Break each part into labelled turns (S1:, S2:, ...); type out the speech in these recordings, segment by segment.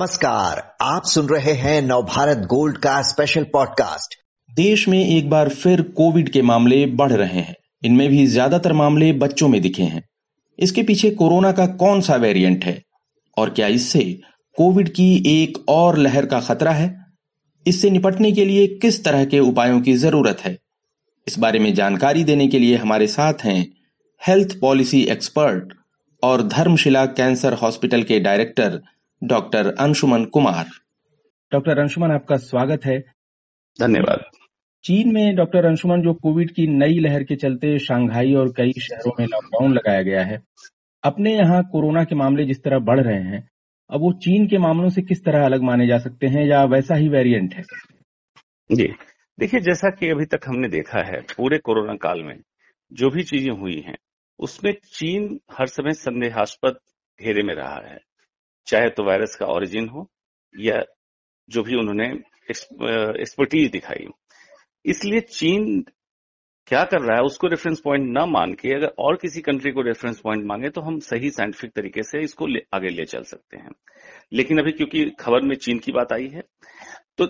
S1: नमस्कार, आप सुन रहे हैं नवभारत गोल्ड का स्पेशल पॉडकास्ट
S2: देश में एक बार फिर कोविड के मामले बढ़ रहे हैं। इनमें भी ज़्यादातर मामले बच्चों में दिखे हैं। इसके पीछे कोरोना का कौन सा वेरिएंट है? और क्या इससे कोविड की एक और लहर का खतरा है? इससे निपटने के लिए किस तरह के उपायों की ज़रूरत है? इस बारे में जानकारी देने के लिए हमारे साथ हैं हेल्थ पॉलिसी एक्सपर्ट और धर्मशिला कैंसर हॉस्पिटल के director doctor Anshuman Kumar. Doctor Anshuman आपका स्वागत है।
S3: धन्यवाद।
S2: चीन में डॉक्टर अंशुमन जो कोविड की नई लहर के चलते शंघाई और कई शहरों में लॉकडाउन लगाया गया है अपने यहाँ कोरोना के मामले जिस तरह बढ़ रहे हैं अब वो चीन के मामलों से किस तरह अलग माने जा सकते हैं या वैसा ही वेरिएंट है?
S3: जी देखिए जैसा कि अभी तक हमने देखा है पूरे कोरोना काल में जो भी चीज़ें हुई हैं उसमें चीन हर समय संदेहास्पद घेरे में रहा है। चाहे तो वायरस का ओरिजिन हो या जो भी उन्होंने एक्सपर्टीज दिखाई इसलिए चीन क्या कर रहा है उसको रेफरेंस पॉइंट ना मान के अगर और किसी कंट्री को रेफरेंस पॉइंट मांगे तो हम सही साइंटिफिक तरीके से इसको ले, आगे ले चल सकते हैं। लेकिन अभी क्योंकि खबर में चीन की बात आई है तो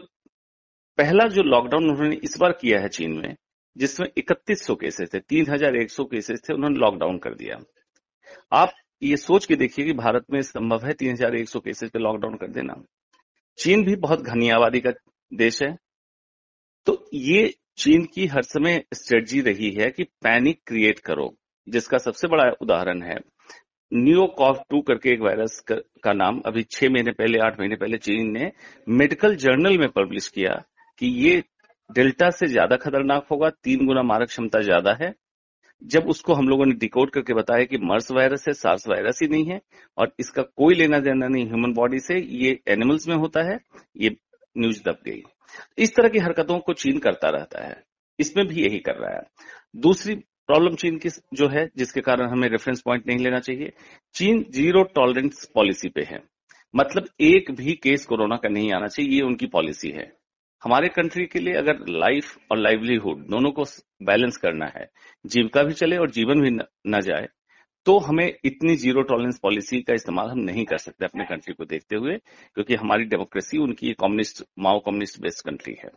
S3: पहला जो लॉकडाउन उन्होंने इस बार किया है चीन में जिसमें 3100 केसेस थे 3100 केसेस थे उन्होंने लॉकडाउन कर दिया। आप ये सोच के देखिए कि भारत में संभव है तीन हज़ार एक सौ केसेज पे लॉकडाउन कर देना। चीन भी बहुत घनी आबादी का देश है। तो ये चीन की हर समय स्ट्रेटजी रही है कि पैनिक क्रिएट करो, जिसका सबसे बड़ा उदाहरण है। न्यू कॉफ टू करके एक वायरस का नाम अभी छह महीने पहले, आठ महीने पहले चीन ने मेडिकल जर्नल में पब्लिश किया कि ये डेल्टा से ज़्यादा खतरनाक होगा, तीन गुना मारक क्षमता ज़्यादा है। जब उसको हम लोगों ने डिकोड करके बताया कि मर्स वायरस है सार्स वायरस ही नहीं है, और इसका कोई लेना देना नहीं ह्यूमन बॉडी से, ये एनिमल्स में होता है, ये न्यूज़ दब गई इस तरह की हरकतों को चीन करता रहता है। इसमें भी यही कर रहा है। दूसरी प्रॉब्लम चीन की जो है, जिसके कारण हमें रेफरेंस पॉइंट नहीं लेना चाहिए, चीन ज़ीरो टॉलरेंस पॉलिसी पे है। मतलब एक भी केस कोरोना का नहीं आना चाहिए, ये उनकी पॉलिसी है। हमारे कंट्री के लिए अगर लाइफ और लाइवलीहुड दोनों को बैलेंस करना है जीविका भी चले और जीवन भी न जाए तो हमें इतनी ज़ीरो टॉलरेंस पॉलिसी का इस्तेमाल हम नहीं कर सकते अपने कंट्री को देखते हुए क्योंकि हमारी डेमोक्रेसी उनकी communist Mao communist based country है।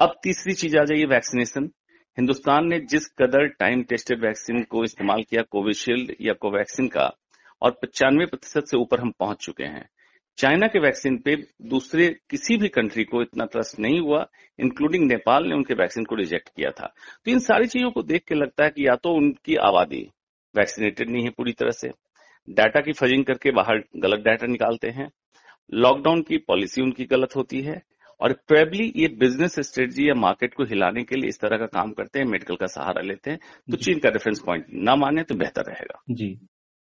S3: अब तीसरी चीज़ आ जाइए वैक्सीनेशन हिंदुस्तान ने जिस कदर टाइम टेस्टेड वैक्सीन को इस्तेमाल किया कोविशील्ड या कोवैक्सीन का और पचानवे प्रतिशत से ऊपर हम पहुँच चुके हैं। चाइना के वैक्सीन पे दूसरे किसी भी कंट्री को इतना ट्रस्ट नहीं हुआ इंक्लूडिंग नेपाल ने उनके वैक्सीन को रिजेक्ट किया था। तो इन सारी चीज़ों को देख के लगता है कि या तो उनकी आबादी वैक्सीनेटेड नहीं है पूरी तरह से डाटा की फजिंग करके बाहर गलत डाटा निकालते हैं लॉकडाउन की पॉलिसी उनकी गलत होती है और प्रेबली ये बिज़नेस स्ट्रेटजी या मार्केट को हिलाने के लिए इस तरह का काम करते हैं मेडिकल का सहारा लेते हैं तो चीन का रेफरेंस पॉइंट ना माने तो बेहतर रहेगा।
S2: जी।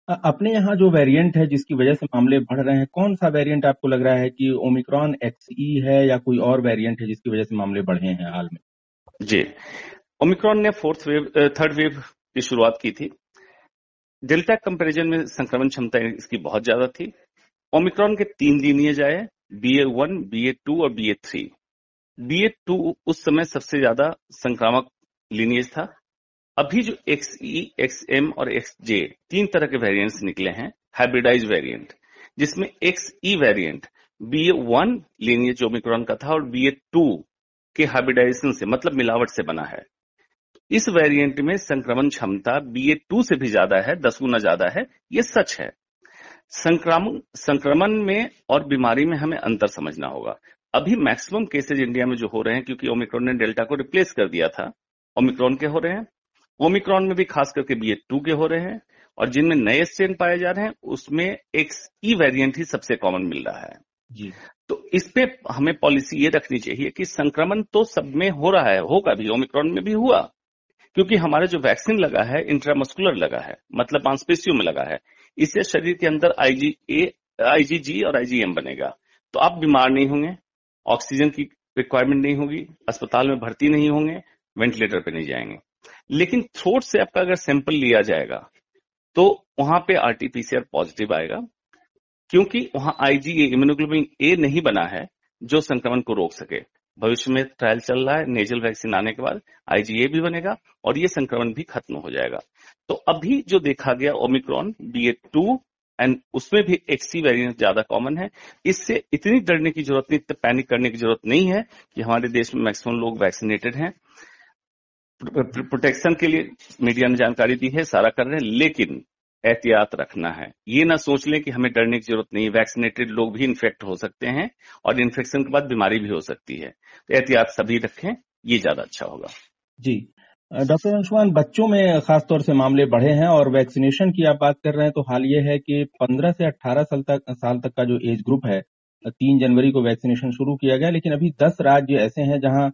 S2: अपने यहाँ जो वेरिएंट है जिसकी वजह से मामले बढ़ रहे हैं, कौन सा वेरिएंट आपको लग रहा है कि ओमिक्रॉन एक्सई है या कोई और वेरिएंट है जिसकी वजह से मामले बढ़े हैं हाल में?
S3: जी। ओमिक्रॉन ने फोर्थ वेव थर्ड वेव की शुरुआत की थी। डेल्टा कंपैरिजन में संक्रमण क्षमता इसकी बहुत ज़्यादा थी। ओमिक्रॉन के तीन लीनियज आए B A one B A two और B A three B A two उस समय सबसे ज़्यादा संक्रामक लीनियज था। अभी जो एक्स ई एक्स एम और एक्स जे तीन तरह के वेरिएंट्स निकले हैं हाइब्रिडाइज वेरिएंट जिसमें X E variant B A one lineage Omicron का था और बी ए टू के हाइब्रिडाइजेशन से मतलब मिलावट से बना है। इस वेरिएंट में संक्रमण क्षमता बी ए टू से भी ज़्यादा है, दस गुना ज़्यादा है, ये सच है। संक्रमण संक्रमण में और बीमारी में हमें अंतर समझना होगा। अभी मैक्सिमम केसेज इंडिया में जो हो रहे हैं, क्योंकि ओमिक्रॉन ने डेल्टा को रिप्लेस कर दिया था ओमिक्रॉन के हो रहे हैं ओमिक्रॉन में भी खास करके बी टू के हो रहे हैं और जिनमें नए स्ट्रेन पाए जा रहे हैं उसमें एक ई वेरिएंट ही सबसे कॉमन मिल रहा है। जी। तो इस पे हमें पॉलिसी ये रखनी चाहिए कि संक्रमण तो सब में हो रहा है होगा भी ओमिक्रॉन में भी हुआ क्योंकि हमारा जो वैक्सीन लगा है इंट्रामस्कुलर लगा है मतलब मांसपेशियों में लगा है इससे शरीर के अंदर I G A I G G और आईजीएम बनेगा। तो आप बीमार नहीं होंगे ऑक्सीजन की रिक्वायरमेंट नहीं होगी अस्पताल में भर्ती नहीं होंगे वेंटिलेटर पे नहीं जाएँगे। लेकिन थ्रोट से आपका अगर सैंपल लिया जाएगा तो वहाँ पे आरटीपीसीआर पॉजिटिव आएगा, क्योंकि वहाँ आईजीए इम्यूनोग्लोबिन ए नहीं बना है जो संक्रमण को रोक सके। भविष्य में ट्रायल चल रहा है नेजल वैक्सीन आने के बाद आईजीए भी बनेगा और ये संक्रमण भी खत्म हो जाएगा। तो अभी जो देखा गया Omicron B A two and उसमें भी एक्सी वेरिएंट ज़्यादा कॉमन है। इससे इतनी डरने की ज़रूरत नहीं, इतनी पैनिक करने की ज़रूरत नहीं है कि हमारे देश में मैक्सिमम लोग वैक्सीनेटेड हैं। प्रोटेक्शन के लिए मीडिया ने जानकारी दी है, सारा कर रहे हैं, लेकिन एहतियात रखना है। ये ना सोच लें कि हमें डरने की ज़रूरत नहीं वैक्सीनेटेड लोग भी इन्फेक्ट हो सकते हैं और इन्फेक्शन के बाद बीमारी भी हो सकती है। तो एहतियात सभी रखें, ये ज़्यादा अच्छा होगा।
S2: जी। डॉक्टर अंशुमान, बच्चों में खासतौर से मामले बढ़े हैं और वैक्सीनेशन की आप बात कर रहे हैं तो हाल ये है कि 15 से 18 साल तक साल तक का जो एज ग्रुप है तीन जनवरी को वैक्सीनेशन शुरू किया गया, लेकिन अभी 10 राज्य ऐसे हैं जहाँ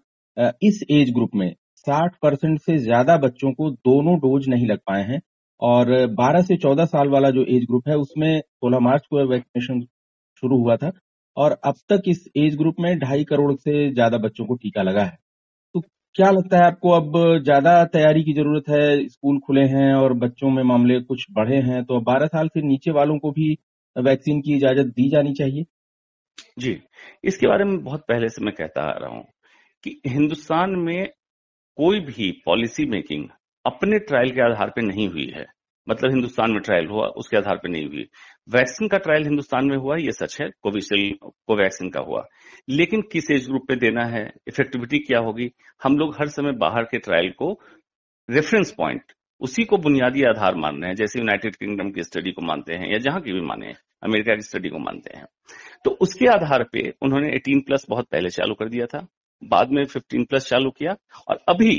S2: इस एज ग्रुप में 60 परसेंट से ज़्यादा बच्चों को दोनों डोज नहीं लग पाए हैं और 12 से 14 साल वाला जो एज ग्रुप है, उसमें 16 मार्च को वैक्सीनेशन शुरू हुआ था और अब तक इस एज ग्रुप में ढाई करोड़ से ज़्यादा बच्चों को टीका लगा है। तो क्या लगता है आपको अब ज़्यादा तैयारी की ज़रूरत है? स्कूल खुले हैं और बच्चों में मामले कुछ बढ़े हैं तो बारह साल से नीचे वालों को भी वैक्सीन की इजाज़त दी जानी चाहिए?
S3: जी, इसके बारे में बहुत पहले से मैं कहता आ रहा हूँ कि हिंदुस्तान में कोई भी पॉलिसी मेकिंग अपने ट्रायल के आधार पर नहीं हुई है। मतलब हिंदुस्तान में ट्रायल हुआ, उसके आधार पर नहीं हुई। वैक्सीन का ट्रायल हिंदुस्तान में हुआ, ये सच है कोविशील्ड कोवैक्सीन का हुआ। लेकिन किस एज ग्रुप पे देना है इफेक्टिविटी क्या होगी? हम लोग हर समय बाहर के ट्रायल को रेफरेंस पॉइंट उसी को बुनियादी आधार मान रहे हैं, जैसे यूनाइटेड किंगडम की स्टडी को मानते हैं, या जहाँ की भी माने अमेरिका की स्टडी को मानते हैं। तो उसके आधार पे उन्होंने 18 प्लस बहुत पहले चालू कर दिया था। बाद में 15 प्लस चालू किया। और अभी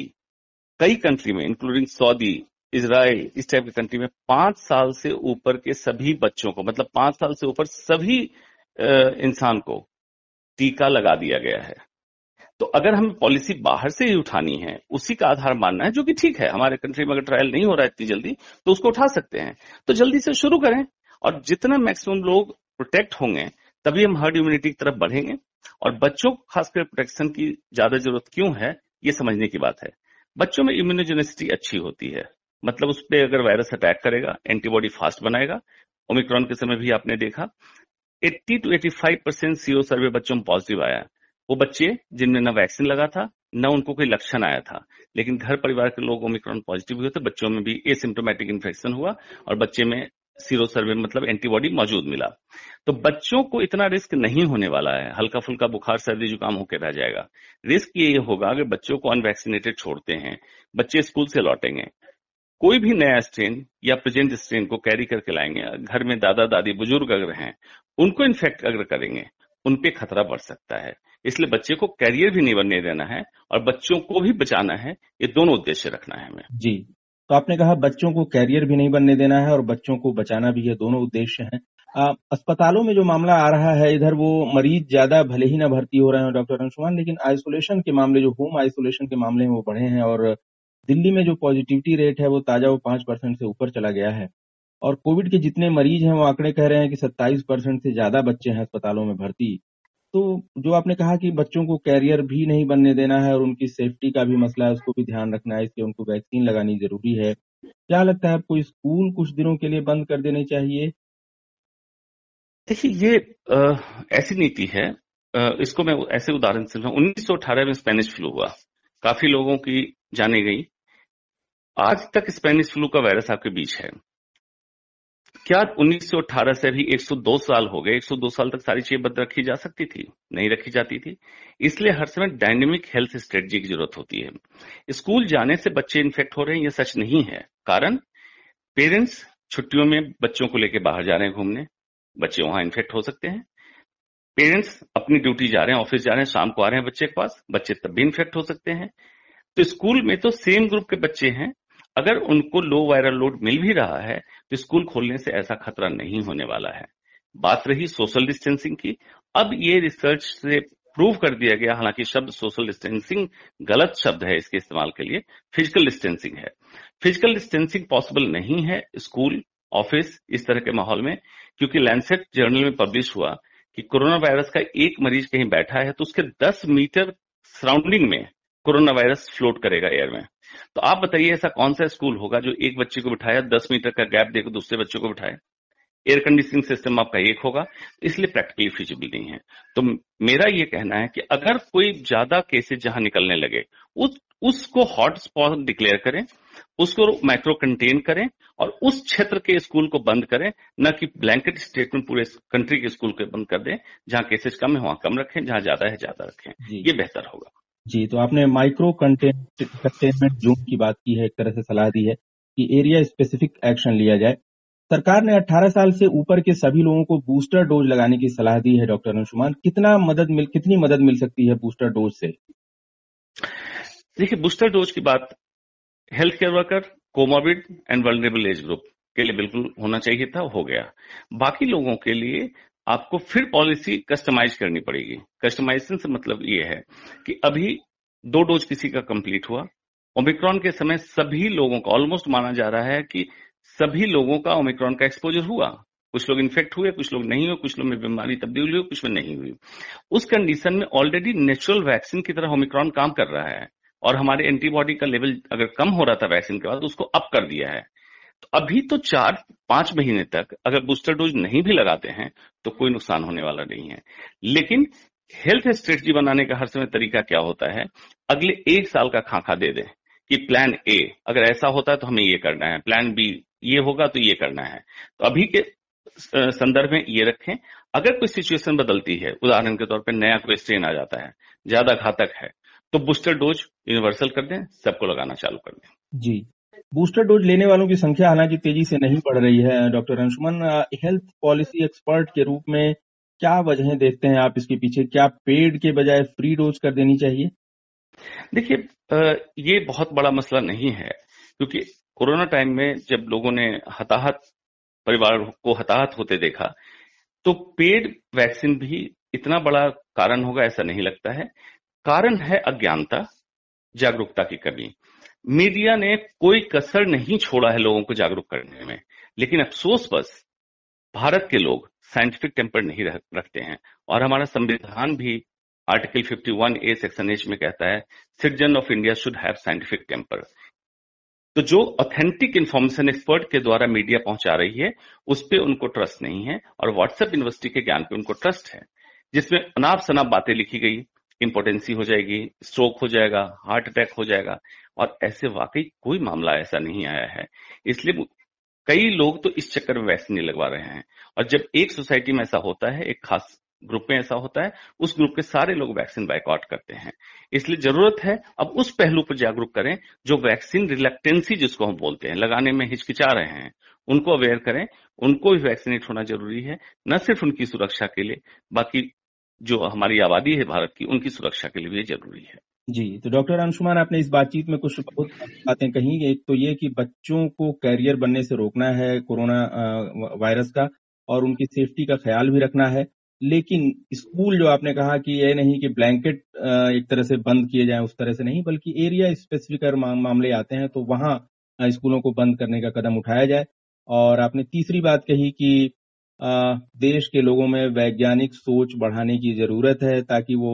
S3: कई कंट्री में इंक्लूडिंग सऊदी इसराइल इस टाइप की कंट्री में पाँच साल से ऊपर के सभी बच्चों को मतलब पाँच साल से ऊपर सभी इंसान को टीका लगा दिया गया है। तो अगर हमें पॉलिसी बाहर से ही उठानी है, उसी का आधार मानना है, जो कि ठीक है, हमारे कंट्री में अगर ट्रायल नहीं हो रहा है इतनी जल्दी तो उसको उठा सकते हैं। तो जल्दी से शुरू करें। और जितना मैक्सिमम लोग प्रोटेक्ट होंगे तभी हम हर्ड इम्यूनिटी की तरफ़ बढ़ेंगे। और बच्चों को खासकर प्रोटेक्शन की ज़्यादा ज़रूरत क्यों है, ये समझने की बात है। बच्चों में इम्यूनोजेनेसिटी अच्छी होती है। मतलब उस पर अगर वायरस अटैक करेगा एंटीबॉडी फास्ट बनाएगा ओमिक्रॉन के समय भी आपने देखा 80 टू 85 परसेंट सीओ सर्वे बच्चों में पॉजिटिव आया। वो बच्चे जिनमें न वैक्सीन लगा था, न उनको कोई लक्षण आया था। लेकिन घर परिवार के लोग ओमिक्रॉन पॉजिटिव हुए तो बच्चों में भी एसिम्टोमेटिक इन्फेक्शन हुआ और बच्चे में सीरो सर्वे मतलब एंटीबॉडी मौजूद मिला। तो बच्चों को इतना रिस्क नहीं होने वाला है। हल्का फुल्का बुखार, सर्दी, जुकाम होकर रह जाएगा। रिस्क ये होगा अगर बच्चों को अनवैक्सीनेटेड छोड़ते हैं। बच्चे स्कूल से लौटेंगे। कोई भी नया स्ट्रेन या प्रेजेंट स्ट्रेन को कैरी करके लाएँगे। घर में दादा, दादी, बुज़ुर्ग अगर हैं, उनको इन्फेक्ट अगर करेंगे, उन पे खतरा बढ़ सकता है। इसलिए बच्चे को कैरियर भी नहीं बनने देना है और बच्चों को भी बचाना है। ये दोनों उद्देश्य रखना है हमें।
S2: जी। तो आपने कहा बच्चों को कैरियर भी नहीं बनने देना है और बच्चों को बचाना भी है दोनों उद्देश्य हैं। अस्पतालों में जो मामला आ रहा है, इधर वो मरीज़ ज़्यादा भले ही ना भर्ती हो रहे हैं, डॉक्टर अंशुमान, लेकिन आइसोलेशन के मामले, जो होम आइसोलेशन के मामले हैं, वो बढ़े हैं और दिल्ली में जो पॉजिटिविटी रेट है, वो ताज़ा वो पाँच परसेंट से ऊपर चला गया है। और कोविड के जितने मरीज़ हैं, वो आंकड़े कह रहे हैं कि सत्ताईस परसेंट से ज़्यादा बच्चे हैं अस्पतालों में भर्ती। तो जो आपने कहा कि बच्चों को कैरियर भी नहीं बनने देना है और उनकी सेफ्टी का भी मसला है उसको भी ध्यान रखना है इसलिए उनको वैक्सीन लगानी ज़रूरी है। क्या लगता है आपको स्कूल कुछ दिनों के लिए बंद कर देने चाहिए?
S3: देखिए ये आ, ऐसी नीति है। आ, इसको मैं ऐसे उदाहरण से उन्नीस सौ अठारह में स्पेनिश फ्लू हुआ। काफ़ी लोगों की जाने गई। आज तक स्पेनिश फ्लू का वायरस आपके बीच है। क्या 1918 से भी 102 साल हो गए? 102 साल तक सारी चीज़ें बंद रखी जा सकती थी, नहीं रखी जाती थी। इसलिए हर समय डायनेमिक हेल्थ स्ट्रेटजी की ज़रूरत होती है। स्कूल जाने से बच्चे इन्फेक्ट हो रहे हैं ये सच नहीं है। कारण, पेरेंट्स छुट्टियों में बच्चों को लेकर बाहर जा रहे हैं घूमने। बच्चे वहाँ इन्फेक्ट हो सकते हैं। पेरेंट्स अपनी ड्यूटी जा रहे हैं, ऑफ़िस जा रहे हैं, शाम को आ रहे हैं बच्चे के पास। बच्चे तब भी इन्फेक्ट हो सकते हैं। तो स्कूल में तो सेम ग्रुप के बच्चे हैं अगर उनको लो वायरल लोड मिल भी रहा है तो स्कूल खोलने से ऐसा खतरा नहीं होने वाला है। बात रही सोशल डिस्टेंसिंग की। अब ये रिसर्च से प्रूव कर दिया गया, हालाँकि शब्द सोशल डिस्टेंसिंग गलत शब्द है इसके इस्तेमाल के लिए, फ़िज़िकल डिस्टेंसिंग है। फ़िज़िकल डिस्टेंसिंग पॉसिबल नहीं है स्कूल, ऑफ़िस, इस तरह के माहौल में, क्योंकि लैंडसेट जर्नल में पब्लिश हुआ कि कोरोना वायरस का एक मरीज़ कहीं बैठा है तो उसके 10 मीटर सराउंडिंग में कोरोना वायरस फ्लोट करेगा एयर में। तो आप बताइए ऐसा कौन सा स्कूल होगा जो एक बच्चे को बिठाया दस मीटर का गैप देकर दूसरे बच्चे को बिठाए? एयर कंडीशनिंग सिस्टम आपका एक होगा इसलिए प्रैक्टिकली फिजिबल नहीं है। तो मेरा ये कहना है कि अगर कोई ज़्यादा केसेस जहाँ निकलने लगे उस उसको हॉटस्पॉट डिक्लेयर करें उसको माइक्रो कंटेन करें और उस क्षेत्र के स्कूल को बंद करें न कि ब्लैंकेट स्टेटमेंट पूरे कंट्री के स्कूल को बंद कर दें जहाँ केसेस कम है वहाँ कम रखें जहाँ ज़्यादा है ज़्यादा रखें। ये बेहतर होगा।
S2: जी तो आपने माइक्रो कंटेनमेंट जोन की बात की है, एक तरह से सलाह दी है कि एरिया स्पेसिफिक एक्शन लिया जाए। सरकार ने 18 साल से ऊपर के सभी लोगों को बूस्टर डोज लगाने की सलाह दी है, डॉक्टर अंशुमान। कितना मदद मिल, कितनी मदद मिल सकती है बूस्टर डोज से?
S3: देखिए बूस्टर डोज की बात health care worker comorbid and vulnerable age group के लिए बिल्कुल होना चाहिए था, हो गया। बाकी लोगों के लिए आपको फिर पॉलिसी कस्टमाइज करनी पड़ेगी। कस्टमाइजेशन से मतलब ये है कि अभी दो डोज किसी का कंप्लीट हुआ। ओमिक्रॉन के समय सभी लोगों का ऑलमोस्ट माना जा रहा है कि सभी लोगों का ओमिक्रॉन का एक्सपोजर हुआ। कुछ लोग इन्फेक्ट हुए, कुछ लोग नहीं हुए, कुछ लोग में बीमारी तब्दील हुई, कुछ में नहीं हुई। उस कंडीशन में ऑलरेडी नेचुरल वैक्सीन की तरह ओमिक्रॉन काम कर रहा है। और हमारे एंटीबॉडी का लेवल अगर कम हो रहा था वैक्सीन के बाद, उसको अप कर दिया है। तो अभी तो चार, पाँच महीने तक अगर बूस्टर डोज नहीं भी लगाते हैं तो कोई नुकसान होने वाला नहीं है। लेकिन हेल्थ स्ट्रेटजी बनाने का हर समय तरीका क्या होता है? अगले एक साल का खाका दे दें कि प्लान ए अगर ऐसा होता है तो हमें ये करना है प्लान बी ये होगा तो ये करना है। तो अभी के संदर्भ में ये रखें। अगर कोई सिचुएशन बदलती है, उदाहरण के तौर पर नया कोई स्ट्रेन आ जाता है, ज़्यादा घातक है तो बूस्टर डोज यूनिवर्सल कर दें, सबको लगाना चालू कर दें।
S2: जी। बूस्टर डोज लेने वालों की संख्या हालाँकि तेज़ी से नहीं बढ़ रही है, doctor Anshuman. Health policy expert के रूप में क्या वजह देखते हैं आप इसके पीछे? क्या पेड के बजाय फ्री डोज कर देनी चाहिए?
S3: देखिए ये बहुत बड़ा मसला नहीं है, क्योंकि कोरोना टाइम में जब लोगों ने हताहत, परिवार को हताहत होते देखा तो पेड वैक्सीन भी इतना बड़ा कारण होगा ऐसा नहीं लगता है। कारण है अज्ञानता, जागरूकता की कमी। मीडिया ने कोई कसर नहीं छोड़ा है लोगों को जागरूक करने में। लेकिन अफसोस बस, भारत के लोग साइंटिफिक टेम्पर नहीं रखते हैं। और हमारा संविधान भी आर्टिकल 51 ए सेक्शन एच में कहता है citizen of India should have scientific temper तो जो ऑथेंटिक इन्फॉर्मेशन एक्सपर्ट के द्वारा मीडिया पहुँचा रही है, उस पर उनको ट्रस्ट नहीं है और व्हाट्सएप यूनिवर्सिटी के ज्ञान पे उनको ट्रस्ट है, जिसमें अनाप शनाप बातें लिखी गई। इम्पोर्टेंसी हो जाएगी स्ट्रोक हो जाएगा हार्ट अटैक हो जाएगा। और ऐसे वाकई कोई मामला ऐसा नहीं आया है। इसलिए कई लोग तो इस चक्कर में वैक्सीन लगवा रहे हैं। और जब एक सोसाइटी में ऐसा होता है, एक खास ग्रुप में ऐसा होता है, उस ग्रुप के सारे लोग वैक्सीन बाइकआउट करते हैं। इसलिए ज़रूरत है, अब उस पहलू पर जागरूक करें, जो वैक्सीन रिलेक्टेंसी जिसको हम बोलते हैं, लगाने में हिचकिचा रहे हैं। उनको अवेयर करें, उनको भी वैक्सीनेट होना ज़रूरी है, न सिर्फ़ उनकी सुरक्षा के लिए, बाकी जो हमारी आबादी है भारत की, उनकी सुरक्षा के लिए भी ज़रूरी है।
S2: जी तो डॉक्टर अंशुमान, आपने इस बातचीत में कुछ बहुत बातें कही। एक तो ये कि बच्चों को कैरियर बनने से रोकना है कोरोना वायरस का और उनकी सेफ्टी का ख्याल भी रखना है। लेकिन स्कूल जो आपने कहा कि ये नहीं कि ब्लैंकेट एक तरह से बंद किए जाए, उस तरह से नहीं, बल्कि एरिया स्पेसिफिक मामले आते हैं तो वहाँ स्कूलों को बंद करने का कदम उठाया जाए। और आपने तीसरी बात कही कि देश के लोगों में वैज्ञानिक सोच बढ़ाने की ज़रूरत है ताकि वो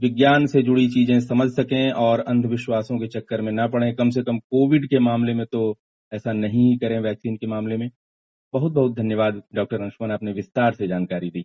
S2: विज्ञान से जुड़ी चीज़ें समझ सकें और अंधविश्वासों के चक्कर में ना पड़े। कम से कम कोविड के मामले में तो ऐसा नहीं करें वैक्सीन के मामले में। बहुत बहुत धन्यवाद, डॉक्टर अंशुमन, आपने विस्तार से जानकारी दी।